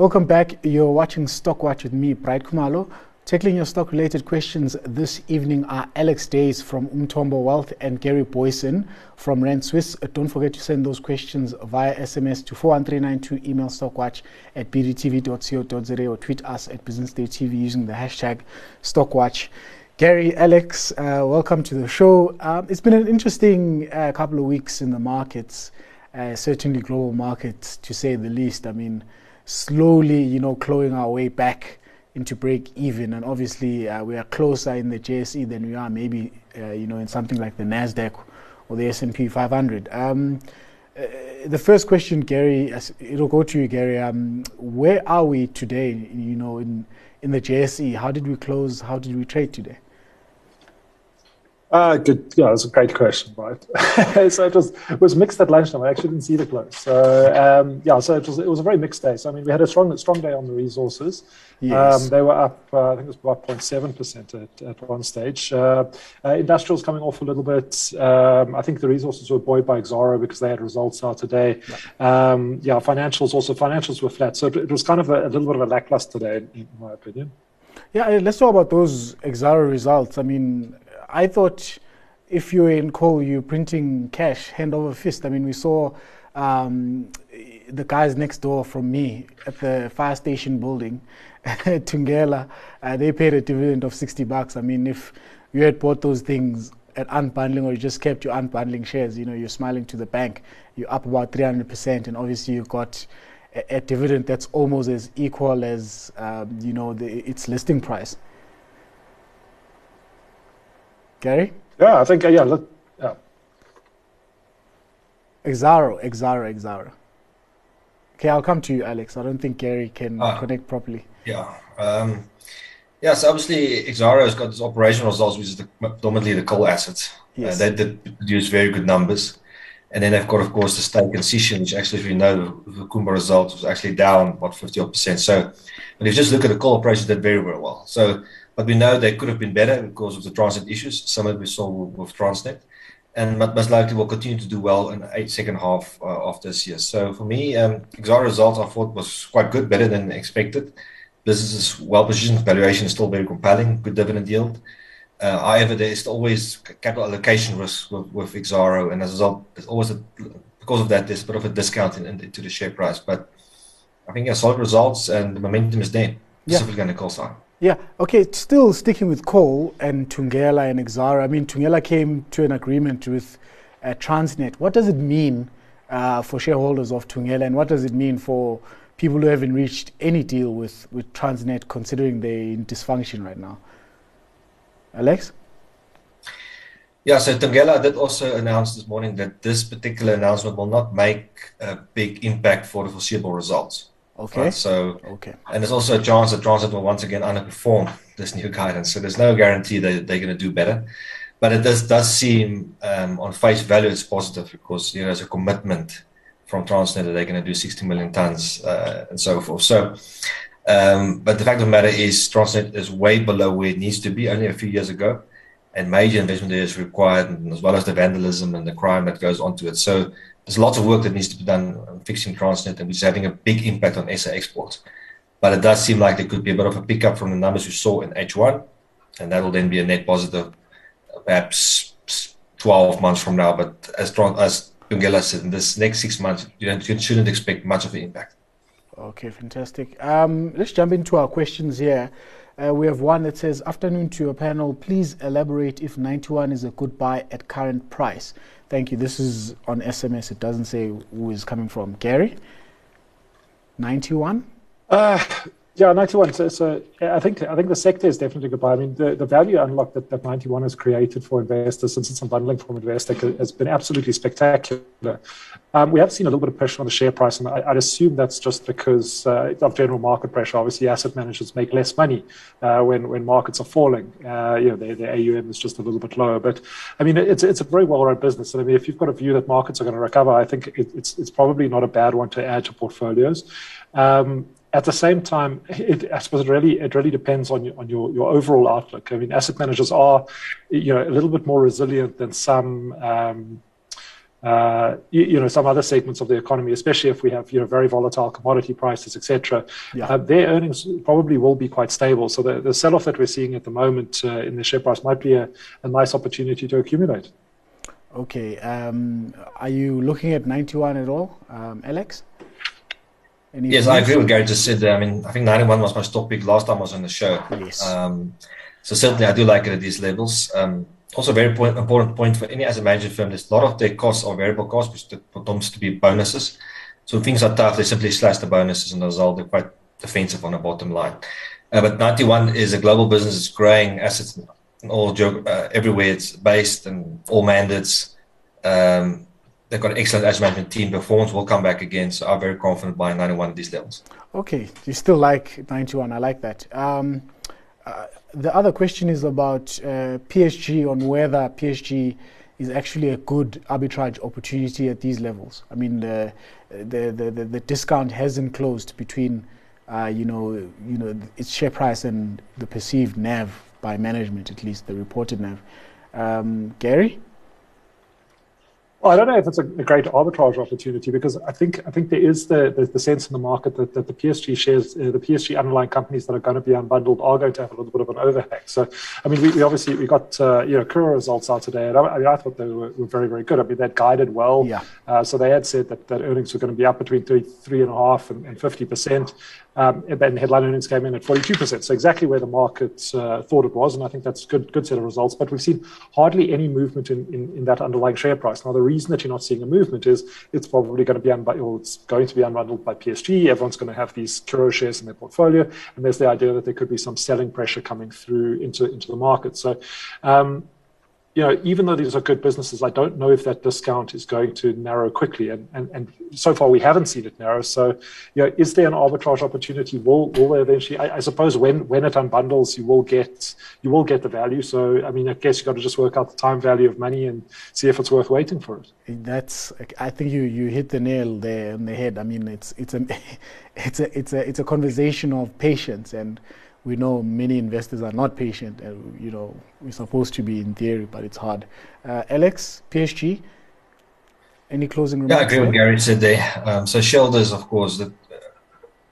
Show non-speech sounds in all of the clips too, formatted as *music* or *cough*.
Welcome back. You're watching Stock Watch with me, Bright Khumalo. Tackling your stock related questions this evening are Alex Duys from Umthombo Wealth and Gary Booysen from Rand Swiss. Don't forget to send those questions via SMS to 41392, email stockwatch at bdtv.co.za or tweet us at Business Day TV using the hashtag stockwatch. Gary, Alex, uh, welcome to the show. Um, it's been an interesting uh, couple of weeks in the markets, uh, certainly global markets to say the least. I mean, slowly, you know, clawing our way back into break even, and obviously uh, we are closer in the JSE than we are maybe uh, you know in something like the Nasdaq or the S&P 500. Um, uh, the first question, Gary, it'll go to you, Gary. Um, where are we today? You know, in in the JSE, how did we close? How did we trade today? Uh, good. Yeah, that's a great question, right? *laughs* so it was it was mixed at lunchtime. I actually didn't see the close. So um, yeah, so it was it was a very mixed day. So I mean, we had a strong strong day on the resources. Yes. Um, they were up. Uh, I think it was about 0.7 percent at, at one stage. Uh, uh, industrials coming off a little bit. Um, I think the resources were buoyed by Exxaro because they had results out today. Yeah, um, yeah financials also financials were flat. So it, it was kind of a, a, little bit of a lackluster day, in, in my opinion. Yeah, let's talk about those Exxaro results. I mean, I thought if you're in coal, you're printing cash hand over fist. I mean, we saw um, the guys next door from me at the fire station building, *laughs* Thungela, uh, they paid a dividend of 60 bucks. I mean, if you had bought those things at unbundling or you just kept your unbundling shares, you know, you're smiling to the bank, you're up about 300%, and obviously you got a, a dividend that's almost as equal as, um, you know, the, its listing price. Gary? Yeah, I think, uh, yeah, look, yeah. Exxaro, Exxaro, Exxaro. Okay, I'll come to you, Alex. I don't think Gary can uh, connect properly. Yeah. Um, yeah, so obviously Exxaro has got its operational results, which is the, predominantly the coal assets. Uh, yes. Uh, they did produce very good numbers. And then they've got, of course, the stake in Sishen, which actually, as we know, the Kumba results was actually down about 50 percent. So, but if you just look at the coal operations, did very, very well. So but we know they could have been better because of the Transnet issues. Some of we saw with Transnet, and most likely will continue to do well in the second half uh, of this year. So for me, um, results I thought was quite good, better than expected. Business is well positioned, valuation is still very compelling, good dividend yield. Uh, however, there is always capital allocation risk with, with Exxaro, and as a result, there's always a, because of that, there's a bit of a discount in, in, into the share price. But I think yeah, solid results and the momentum is there, specifically yeah. on the coal side. Yeah, okay, still sticking with coal and Thungela and Exxaro. I mean, Thungela came to an agreement with uh, Transnet. What does it mean uh, for shareholders of Thungela and what does it mean for people who haven't reached any deal with, with Transnet considering they're in dysfunction right now? Alex? Yeah, so Thungela did also announce this morning that this particular announcement will not make a big impact for the foreseeable results. Okay. Right? So, okay. And there's also a chance that Transnet will once again underperform this new guidance. So there's no guarantee that they're going to do better. But it does does seem um, on face value it's positive because you know there's a commitment from Transnet that they're going to do 60 million tons uh, and so forth. So, um, but the fact of the matter is Transnet is way below where it needs to be. Only a few years ago, and major investment there is required, as well as the vandalism and the crime that goes onto it. So there's lots of work that needs to be done on fixing Transnet, and which is having a big impact on SA exports. But it does seem like there could be a bit of a pickup from the numbers we saw in H1, and that will then be a net positive, perhaps 12 months from now. But as as Thungela said, in this next six months, you, you shouldn't expect much of an impact. Okay, fantastic. Um, let's jump into our questions here. Uh, we have one that says, Afternoon to your panel. Please elaborate if 91 is a good buy at current price. Thank you. This is on SMS. It doesn't say who is coming from. Gary? 91? Uh, yeah, 91. So, so, I think I think the sector is definitely good buy. I mean, the, the value unlock that, that 91 has created for investors since it's unbundling from Investec has been absolutely spectacular. Um, we have seen a little bit of pressure on the share price, and I, would assume that's just because uh, of general market pressure. Obviously, asset managers make less money uh, when markets are falling. Uh, you know, their, AUM is just a little bit lower. But I mean, it's a very well run business. And I mean, if you've got a view that markets are going to recover, I think it, it's probably not a bad one to add to portfolios. Um, at the same time, it, I suppose it really it really depends on your overall outlook. I mean, asset managers are, you know, a little bit more resilient than some. Um, uh, you, you, know some other segments of the economy, especially if we have you know very volatile commodity prices, etc. Yeah. Uh, their earnings probably will be quite stable. So the, the sell-off that we're seeing at the moment uh, in the share price might be a, a nice opportunity to accumulate. Okay, um, are you looking at 91 at all, um, Alex? Any yes, I agree with Gary just said. That. I mean, I think 91 was my stop pick last time I was on the show. Yes. Um, so certainly, I do like it at these levels. Um, also, a very point, important point for any asset management firm is a lot of their costs are variable costs, which tends to be bonuses. So things are tough. They simply slash the bonuses, and as a result, they're quite defensive on the bottom line. Uh, but 91 is a global business. It's growing assets all uh, everywhere. It's based and all mandates. Um, they've got an excellent asset management team. Performance will come back again. So I'm very confident buying 91 at these levels. Okay, you still like 91. I like that. Um, uh, the other question is about uh, PSG on whether PSG is actually a good arbitrage opportunity at these levels. I mean, the the the, the, discount hasn't closed between, uh, you know, you know, its share price and the perceived NAV by management, at least the reported NAV. Um, Gary. Well, I don't know if it's a, a, great arbitrage opportunity because I think I think there is the the, the sense in the market that, that the PSG shares, uh, the PSG underlying companies that are going to be unbundled are going to have a little bit of an overhang. So, I mean, we, we obviously we got uh, you know Curro results out today, and I, I, mean, I thought they were, were, very very good. I mean, they guided well. Yeah. Uh, so they had said that, that earnings were going to be up between three three and a half and fifty percent. Um, and headline earnings came in at 42%. So exactly where the market uh, thought it was. And I think that's a good, good set of results. But we've seen hardly any movement in, in, in, that underlying share price. Now, the reason that you're not seeing a movement is it's probably going to be unbundled, it's going to be unbundled by PSG. Everyone's going to have these Curro shares in their portfolio. And there's the idea that there could be some selling pressure coming through into, into the market. So, um, you know, even though these are good businesses, I don't know if that discount is going to narrow quickly. And, and, and so far, we haven't seen it narrow. So, you know, is there an arbitrage opportunity? Will will there eventually? I, I suppose when when it unbundles, you will get you will get the value. So, I mean, I guess you have got to just work out the time value of money and see if it's worth waiting for it. That's I think you you hit the nail there on the head. I mean, it's it's a *laughs* it's a it's a it's a conversation of patience and we know many investors are not patient. and you know, we're supposed to be in theory, but it's hard. Uh, Alex, PSG, any closing remarks? Yeah, I agree with Gary said there. Um, so shareholders, of course, that uh,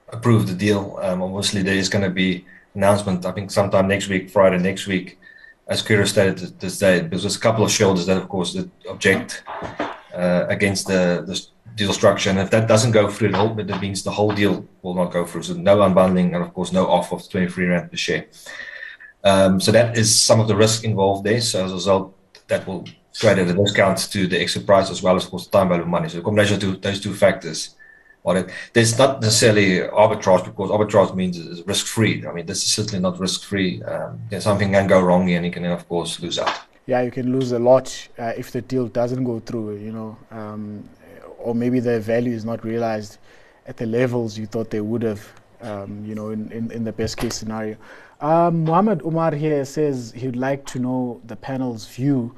approved the deal. Um, obviously, there is going to be announcement. I think sometime next week, Friday next week, as Kira stated this day. Because there's a couple of shareholders that, of course, that object uh, against the, the deal structure. And if that doesn't go through, that means the whole deal will not go through. So no unbundling and of course no offer of 23 rand per share. Um, so that is some of the risk involved there. So as a result, that will create a discount to the exit price as well as of course the time value of money. So the combination of those two factors. Well, there's not necessarily arbitrage because arbitrage means it's risk free. I mean, this is certainly not risk free. Um, something can go wrong and you can, of course, lose out. Yeah, you can lose a lot uh, if the deal doesn't go through. You know, um, or maybe their value is not realized at the levels you thought they would have, um, you know, in, in, in, the best case scenario. Um, Muhammad Umar here says he'd like to know the panel's view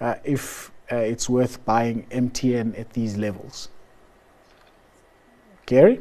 uh, if uh, it's worth buying MTN at these levels. Gary?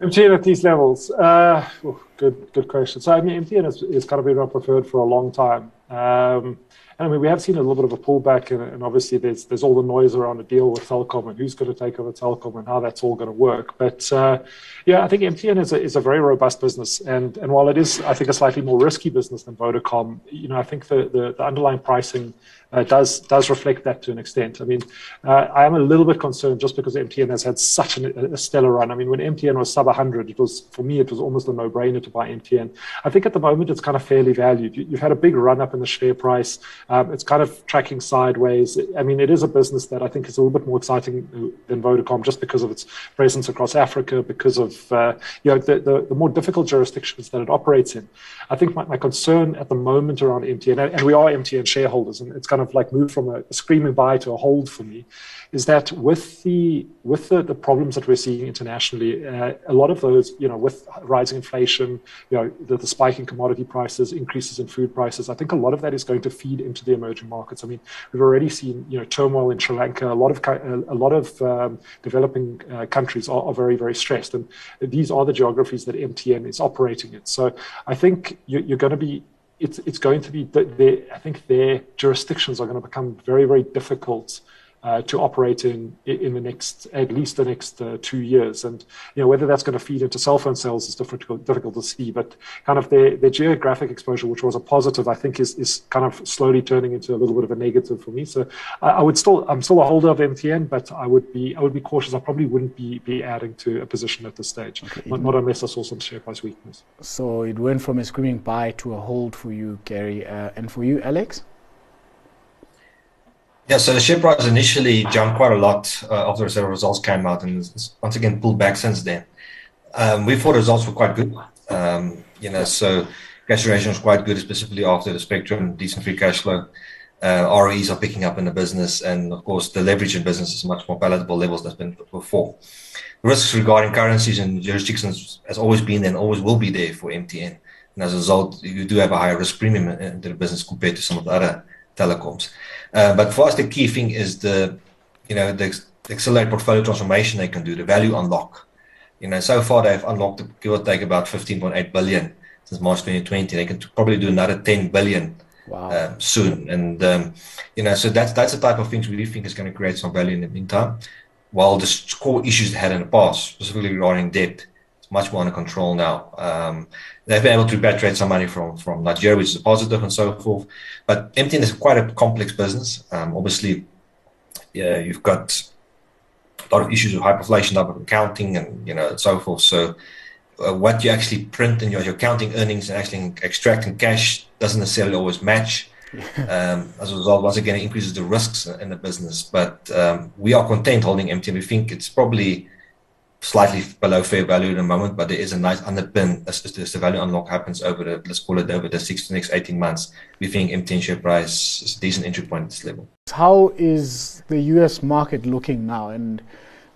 MTN at these levels. Uh, oh, good, good question. So I mean, MTN is, is kind of been our preferred for a long time. Um, and I mean, we have seen a little bit of a pullback, and, and, obviously there's there's all the noise around a deal with Telkom and who's going to take over Telkom and how that's all going to work. But uh, yeah, I think MTN is a, is a very robust business, and and while it is, I think, a slightly more risky business than Vodacom, you know, I think the the, the underlying pricing uh, does does reflect that to an extent. I mean, uh, I am a little bit concerned just because MTN has had such an, a stellar run. I mean, when MTN was sub 100, it was for me it was almost a no-brainer to buy MTN. I think at the moment it's kind of fairly valued. You, have had a big run up in the share price. Um, it's kind of tracking sideways. I mean, it is a business that I think is a little bit more exciting than Vodacom just because of its presence across Africa, because of uh, you know the, the, the more difficult jurisdictions that it operates in. I think my, my concern at the moment around MTN, and we are MTN shareholders, and it's kind of like moved from a, a screaming buy to a hold for me, is that with the with the, the problems that we're seeing internationally, uh, a lot of those, you know, with rising inflation, you know, the, the spike in commodity prices, increases in food prices, I think a lot of that is going to feed into the emerging markets. I mean, we've already seen, you know, turmoil in Sri Lanka. A lot of a lot of um, developing uh, countries are, are, very very stressed, and these are the geographies that MTN is operating in. So I think you, you're going to be it's it's going to be. I think their jurisdictions are going to become very very difficult uh, to operate in in the next at least the next uh, two years. And you know whether that's going to feed into cell phone sales is difficult difficult to see. But kind of their, their geographic exposure, which was a positive, I think is is kind of slowly turning into a little bit of a negative for me. So I, I would still I'm still a holder of MTN, but I would be I would be cautious. I probably wouldn't be be adding to a position at this stage, okay. not, not, unless I saw some share price weakness. So it went from a screaming buy to a hold for you, Gary, uh, and for you, Alex. Yeah, so the share price initially jumped quite a lot uh, after the results came out, and once again pulled back since then. Um, we thought the results were quite good. Um, you know, so cash generation was quite good, specifically after the spectrum, decent free cash flow. Uh, ROEs are picking up in the business, and of course, the leverage in business is much more palatable levels than been before. Risks regarding currencies and jurisdictions has always been and always will be there for MTN. And as a result, you do have a higher risk premium into the business compared to some of the other telecoms. Uh, but for us, the key thing is the, you know, the, the accelerated portfolio transformation they can do, the value unlock. You know, so far they've unlocked, give or take, about 15.8 billion since March 2020. They can probably do another 10 billion wow. uh, soon. And, um, you know, so that's, that's the type of things we think is going to create some value in the meantime. While the core issues they had in the past, specifically regarding debt, it's much more under control now. Um, they've been able to repatriate some money from from Nigeria, which is a positive and so forth. But MTN is quite a complex business. Um, obviously, yeah, you've got a lot of issues with hyperinflation, of accounting, and you know, and so forth. So, uh, what you actually print in your, your accounting earnings and actually extracting cash doesn't necessarily always match. *laughs* um, as a result, once again, it increases the risks in the business. But um, we are content holding MTN. We think it's probably slightly below fair value at the moment, but there is a nice underpin as, as the value unlock happens over the, let's call it over the six to next 18 months. We think MTN share price is a decent entry point at this level. How is the US market looking now? And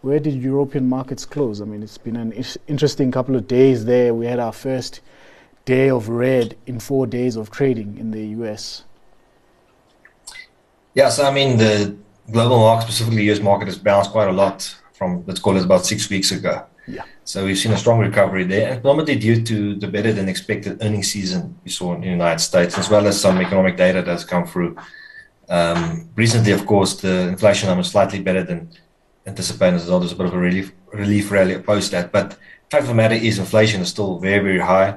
where did European markets close? I mean, it's been an interesting couple of days there. We had our first day of red in four days of trading in the US. Yeah, so I mean, the global market, specifically US market, has bounced quite a lot from let's call it about six weeks ago. Yeah. So we've seen a strong recovery there, normally due to the better than expected earnings season we saw in the United States, as well as some economic data that's come through. Um, recently, of course, the inflation number slightly better than anticipated. As well. There's a bit of a relief relief rally post that, but fact of the matter is, inflation is still very very high.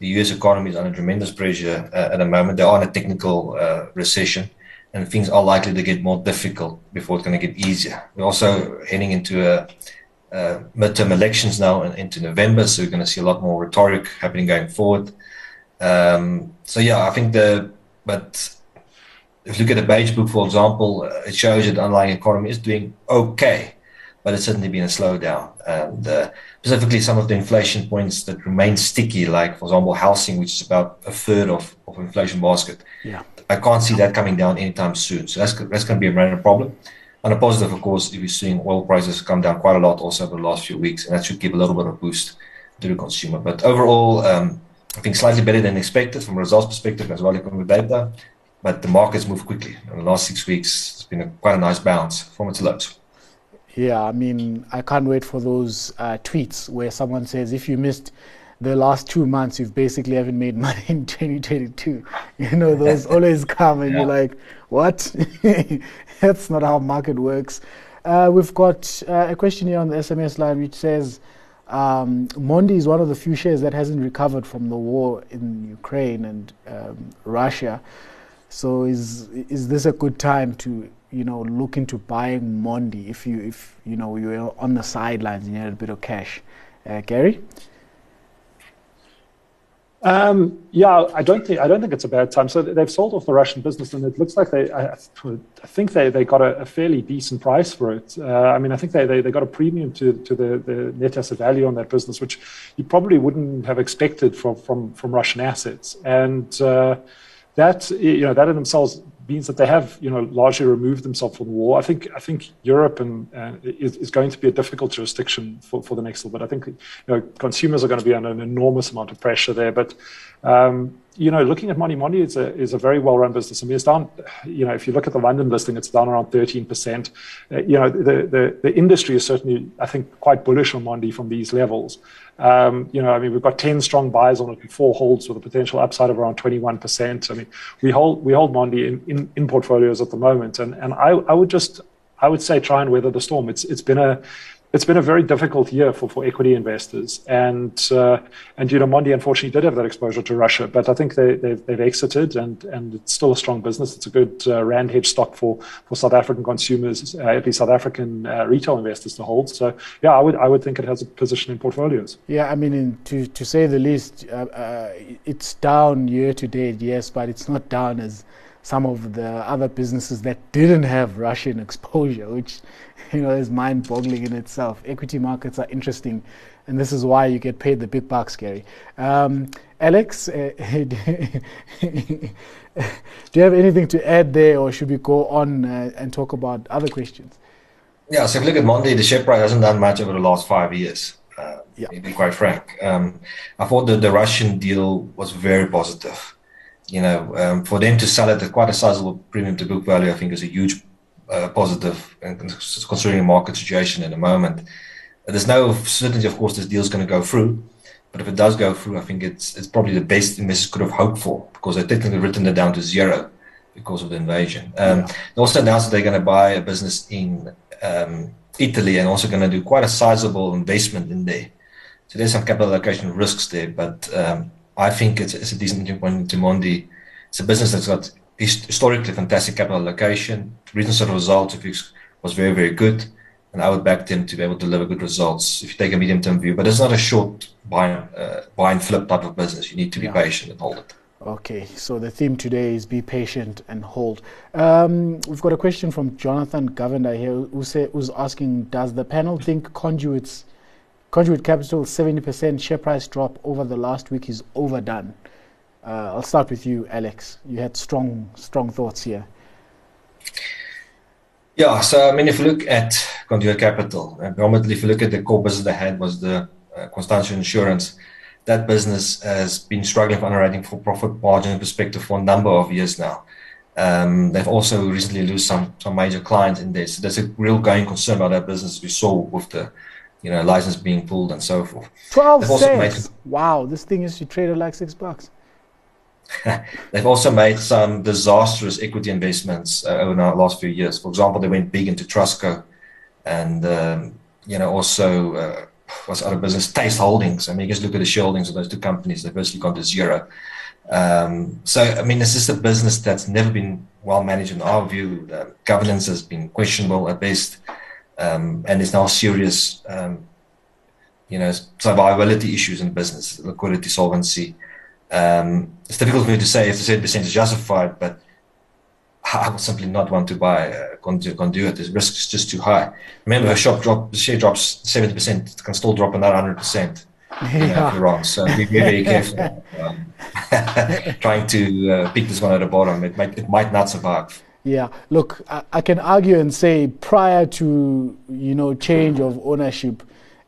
The U.S. economy is under tremendous pressure uh, at the moment. They are in a technical uh, recession and things are likely to get more difficult before it's going to get easier. We're also heading into a, a midterm elections now and into November, so we're going to see a lot more rhetoric happening going forward. Um, so yeah, I think the but if you look at the beige book, for example, it shows that the underlying economy is doing okay, but it's certainly been a slowdown. And uh, specifically, some of the inflation points that remain sticky, like for example, housing, which is about a third of, of inflation basket. Yeah I can't see that coming down anytime soon. So that's that's going to be a minor problem. On a positive, of course, if you're seeing oil prices come down quite a lot also over the last few weeks, and that should give a little bit of boost to the consumer. But overall, um, I think slightly better than expected from a results perspective as well as the data. But the markets move quickly. In the last six weeks, it's been a, quite a nice bounce from its lows. Yeah, I mean, I can't wait for those uh, tweets where someone says, if you missed the last two months you've basically haven't made *laughs* money in 2022 *laughs* you know those *laughs* always come and yeah. you're like what that's not how market works uh, we've got uh, a question here on the sms line which says um, Mondi is one of the few shares that hasn't recovered from the war in Ukraine and um, Russia. So is is this a good time to you know look into buying Mondi if you if you know you're on the sidelines and you had a bit of cash? Uh, Gary. Um, yeah, I don't think I don't think it's a bad time. So they've sold off the Russian business, and it looks like they. I, I think they, they got a, a, fairly decent price for it. Uh, I mean, I think they, they, they got a premium to to the, the net asset value on that business, which you probably wouldn't have expected from from from Russian assets. And uh, that you know that in themselves means that they have, you know, largely removed themselves from war. I think I think Europe and uh, is, is, going to be a difficult jurisdiction for, for the next little bit. I think you know consumers are going to be under an enormous amount of pressure there. But um, you know, looking at Mondi, Mondi is a, is a very well run business. I mean, it's down, you know, if you look at the London listing, it's down around 13%. Uh, you know, the, the, the industry is certainly, I think, quite bullish on Mondi from these levels. Um, you know, I mean, we've got 10 strong buys on it and four holds with a potential upside of around 21%. I mean, we hold, we hold Mondi in, in, in portfolios at the moment. And, and I, I would just, I would say try and weather the storm. It's, it's been a, it's been a very difficult year for, for equity investors. And, uh, and, you know, Mondi unfortunately did have that exposure to Russia, but I think they, they've, they've exited and, and it's still a strong business. It's a good uh, Rand hedge stock for, for South African consumers, uh, at least South African uh, retail investors to hold. So, yeah, I would, I would think it has a position in portfolios. Yeah, I mean, in, to, to say the least, uh, uh, it's down year to date, yes, but it's not down as some of the other businesses that didn't have Russian exposure, which *laughs* you know is mind-boggling in itself. Equity markets are interesting, and this is why you get paid the big bucks, Gary. Um, Alex, uh, *laughs* do you have anything to add there, or should we go on uh, and talk about other questions? Yeah, so if you look at Mondi, the share price hasn't done much over the last five years. Uh, yeah. To be quite frank, um, I thought that the Russian deal was very positive you know, um, for them to sell it at quite a sizable premium to book value, I think is a huge uh, positive, considering the market situation in the moment. There's no certainty, of course, this deal is going to go through. But if it does go through, I think it's it's probably the best investors could have hoped for because they've technically written it down to zero because of the invasion. Um, yeah. They also announced that they're going to buy a business in um, Italy and also going to do quite a sizable investment in there. So there's some capital allocation risks there, but um, I think it's, it's a decent point to Mondi. It's a business that's got historically fantastic capital allocation. Recent sort of results was very, very good. And I would back them to be able to deliver good results if you take a medium term view. But it's not a short buy, uh, buy and flip type of business. You need to be yeah. patient and hold it. Okay, so the theme today is be patient and hold. Um, we've got a question from Jonathan Governor here who say, who's asking Does the panel think conduits Conduit Capital 70% share price drop over the last week is overdone. Uh, I'll start with you, Alex. You had strong, strong thoughts here. Yeah, so I mean, if you look at Conduit Capital, and predominantly if you look at the core business they had was the uh, Constantia Insurance, that business has been struggling for underwriting for profit margin perspective for a number of years now. Um, they've also recently lost some some major clients in there, so there's a real going concern about that business. We saw with the you know, license being pulled and so forth. 12 cents. wow, this thing is you traded like six bucks. *laughs* They've also made some disastrous equity investments uh, over the last few years. For example, they went big into Trustco and, um, you know, also uh, was out of business, Taste Holdings. I mean, you just look at the shareholdings of those two companies, they've virtually gone to zero. Um, so, I mean, this is a business that's never been well managed in our view. The governance has been questionable at best um, and there's now serious, um, you know, survivability issues in business, liquidity, solvency. Um, it's difficult for me to say if the certain percent is justified, but I would simply not want to buy uh, conduit. The risk is just too high. Remember, a shop drop, the share drops 70%, it can still drop another 100%. Yeah. You know, if you're wrong. So be very, very careful. *laughs* Um, *laughs* trying to uh, pick this one at the bottom, it might, it might not survive. Yeah, look, I, I, can argue and say prior to you know change of ownership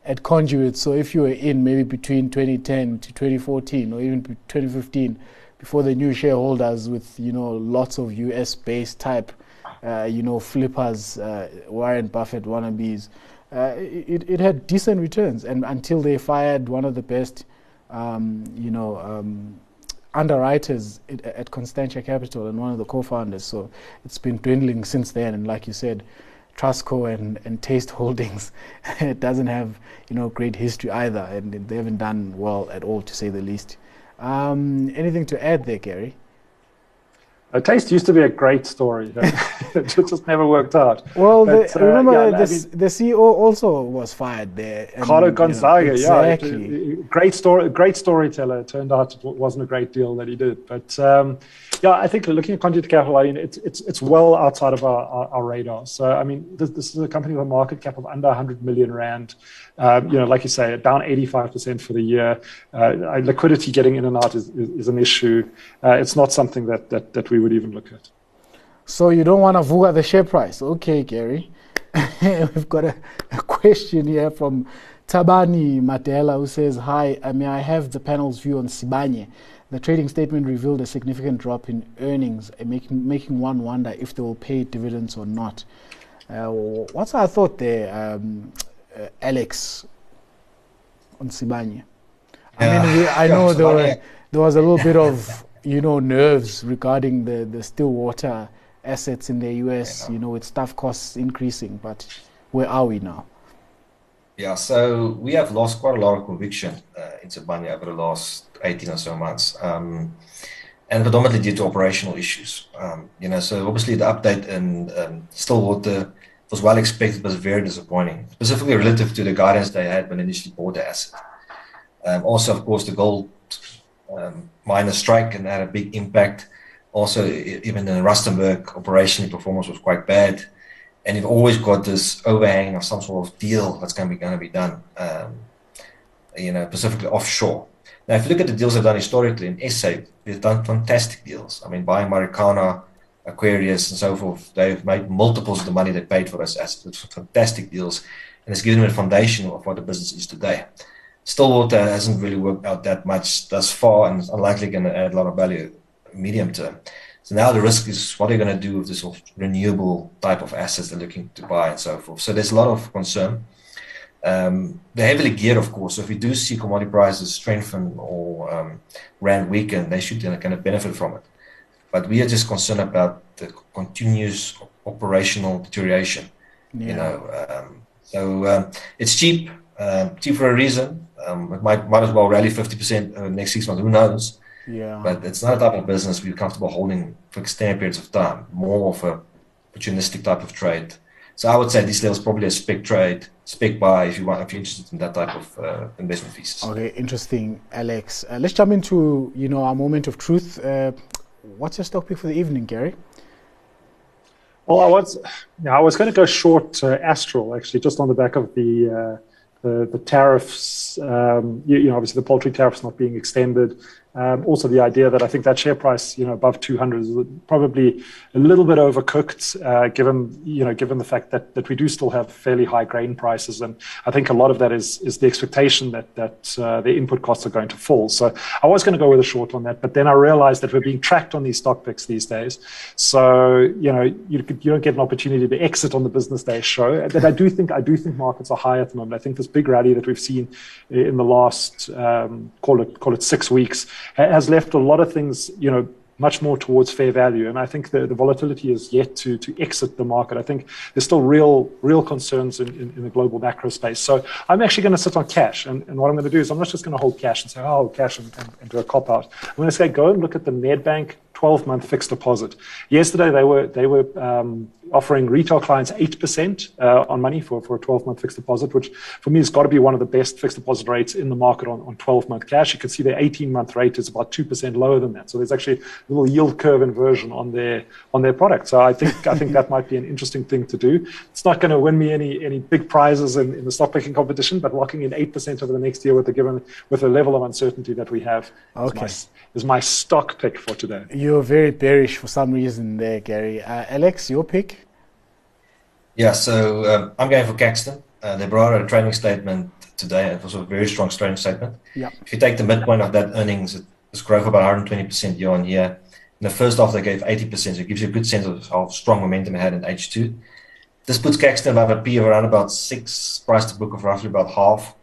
at Conduit, so if you were in maybe between 2010 to 2014 or even 2015, before the new shareholders with you know lots of US-based type, uh, you know flippers, uh, Warren Buffett wannabes, uh, it, it had decent returns, and until they fired one of the best, um, you know. Um, underwriters at Constantia Capital and one of the co-founders. So it's been dwindling since then. And like you said, Trustco and, and Taste *laughs* Holdings, it doesn't have you know great history either, and they haven't done well at all, to say the least. Um, anything to add there, Gary? A taste used to be a great story. *laughs* it just never worked out. Well, but, the, uh, remember yeah, the, I mean, the CEO also was fired there. Carlo Gonzaga, you know, exactly. yeah, great story, great storyteller. It turned out it wasn't a great deal that he did, but um, yeah, I think looking at Conduit Capital, I mean, it's it's it's well outside of our, our, our radar. So, I mean, this, this, is a company with a market cap of under 100 million rand. Um, you know, like you say, down 85% for the year. Uh, liquidity getting in and out is, is, is an issue. Uh, it's not something that, that, that we would even look at. So you don't want to vuga the share price. Okay, Gary. *laughs* We've got a, a, question here from Tabani Matela who says, Hi, I mean, I have the panel's view on Sibanye. the trading statement revealed a significant drop in earnings, uh, making making one wonder if they will pay dividends or not. Uh, what's our thought there, um, uh, Alex, on Sibanye? I mean, we, I *laughs* know there, were, there was a little bit of you know nerves regarding the the Stillwater assets in the US. You know, with staff costs increasing, but where are we now? Yeah, so we have lost quite a lot of conviction uh, in Sibanye over the last 18 or so months. Um, and predominantly due to operational issues. Um, you know, so obviously the update in um, Stillwater was well expected, but was very disappointing, specifically relative to the guidance they had when initially bought the asset. Um, also, of course, the gold um, miner strike and had a big impact. Also, even in Rustenburg, operationally performance was quite bad, and you've always got this overhang of some sort of deal that's going to be going to be done. Um, you know, specifically offshore. Now, if you look at the deals they've done historically in SA, they've done fantastic deals. I mean, buying Marikana, Aquarius, and so forth, they've made multiples of the money they paid for us. It's fantastic deals, and it's given them a foundation of what the business is today. Stillwater hasn't really worked out that much thus far, and it's unlikely going to add a lot of value medium term. So now the risk is what are you going to do with this sort of renewable type of assets they're looking to buy and so forth. So there's a lot of concern. Um, they're heavily geared, of course. So if we do see commodity prices strengthen or um, rand weaken, they should kind of benefit from it. But we are just concerned about the continuous operational deterioration. Yeah. You know, um, so um, it's cheap, um, cheap for a reason. Um, it might might as well rally fifty percent over next six months. Who knows? Yeah. But it's not a type of business we're comfortable holding for extended periods of time. More of a opportunistic type of trade. So I would say this level is probably a spec trade, spec buy if you want, if you're interested in that type of uh, investment thesis. Okay, interesting, Alex. Uh, let's jump into you know our moment of truth. Uh, what's your stock pick for the evening, Gary? Well, I was, yeah, I was going to go short uh, Astral actually, just on the back of the uh, the, the, tariffs. Um, you, you, know, obviously the poultry tariffs not being extended. Um, also, the idea that I think that share price, you know, above 200 is probably a little bit overcooked, uh, given you know, given the fact that that we do still have fairly high grain prices, and I think a lot of that is is the expectation that that uh, the input costs are going to fall. So I was going to go with a short on that, but then I realized that we're being tracked on these stock picks these days. So you know, you don't get an opportunity to exit on the business day show. But I do think I do think markets are high at the moment. I think this big rally that we've seen in the last um, call it call it six weeks has left a lot of things, you know, much more towards fair value. And I think the, the volatility is yet to, to exit the market. I think there's still real real concerns in, in, in the global macro space. So I'm actually going to sit on cash. And, and what I'm going to do is I'm not just going to hold cash and say, oh, cash and, and, and do a cop out. I'm going to say, go and look at the Nedbank 12 month fixed deposit. Yesterday, they were, they were um, offering retail clients 8% uh, on money for, for a 12 month fixed deposit, which for me has got to be one of the best fixed deposit rates in the market on, on 12 month cash. You can see their 18 month rate is about 2% lower than that. So there's actually a little yield curve inversion on their on their product. So I think I think that might be an interesting thing to do. It's not going to win me any any big prizes in, in the stock picking competition, but locking in 8% over the next year with the given with the level of uncertainty that we have okay. is, my, is my stock pick for today. You're very bearish for some reason there, Gary. Uh, Alex, your pick? Yeah, so um, I'm going for Caxton. Uh, they brought out a trading statement today. It was a very strong trading statement. Yeah. If you take the midpoint of that earnings, it's growth about 120% year on year. In the first half, they gave 80%, so it gives you a good sense of how strong momentum they had in H2. This puts Caxton above a P of around about six, price to book of roughly about half.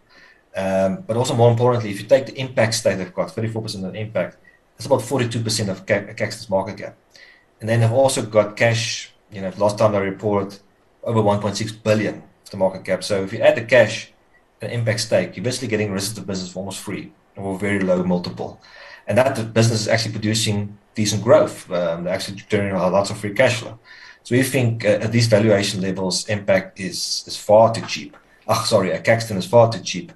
Um, but also more importantly, if you take the Mpact stake they've got, 34% of Mpact, it's about 42% of Caxton's market cap. And then they've also got cash, you know, last time they reported over 1.6 billion of the market cap. So if you add the cash and Mpact stake, you're basically getting rest of the business for almost free or very low multiple. And that business is actually producing decent growth. Um, they're actually generating lots of free cash flow. So we think uh, at these valuation levels, Mpact is is far too cheap. Ah, sorry, a Caxton is far too cheap.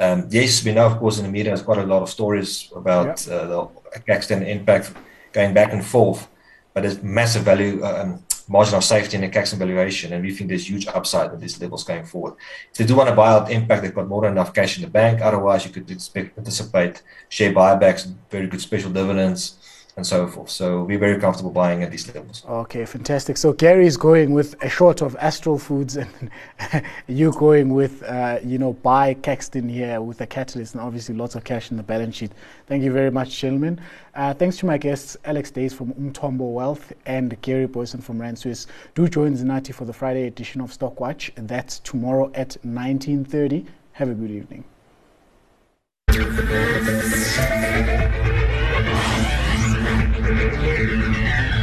Um, yes, we know, of course, in the media, there's quite a lot of stories about uh, the Caxton Mpact going back and forth, but there's massive value um, margin of safety in the Caxton valuation, and we think there's huge upside at these levels going forward. If they do want to buy out Mpact, they've got more than enough cash in the bank. Otherwise, you could expect, anticipate share buybacks, very good special dividends, and so forth. So we're very comfortable buying at these levels. Okay, fantastic. So Gary's going with a short of Astral Foods, and *laughs* you going with uh, you know buy Caxton here with a catalyst, and obviously lots of cash in the balance sheet. Thank you very much, gentlemen. Uh, thanks to my guests, Alex Duys from Umthombo Wealth and Gary Booysen from Rand Swiss. Do join Zinati for the Friday edition of Stock Watch. That's tomorrow at 19:30. Have a good evening. Thank you.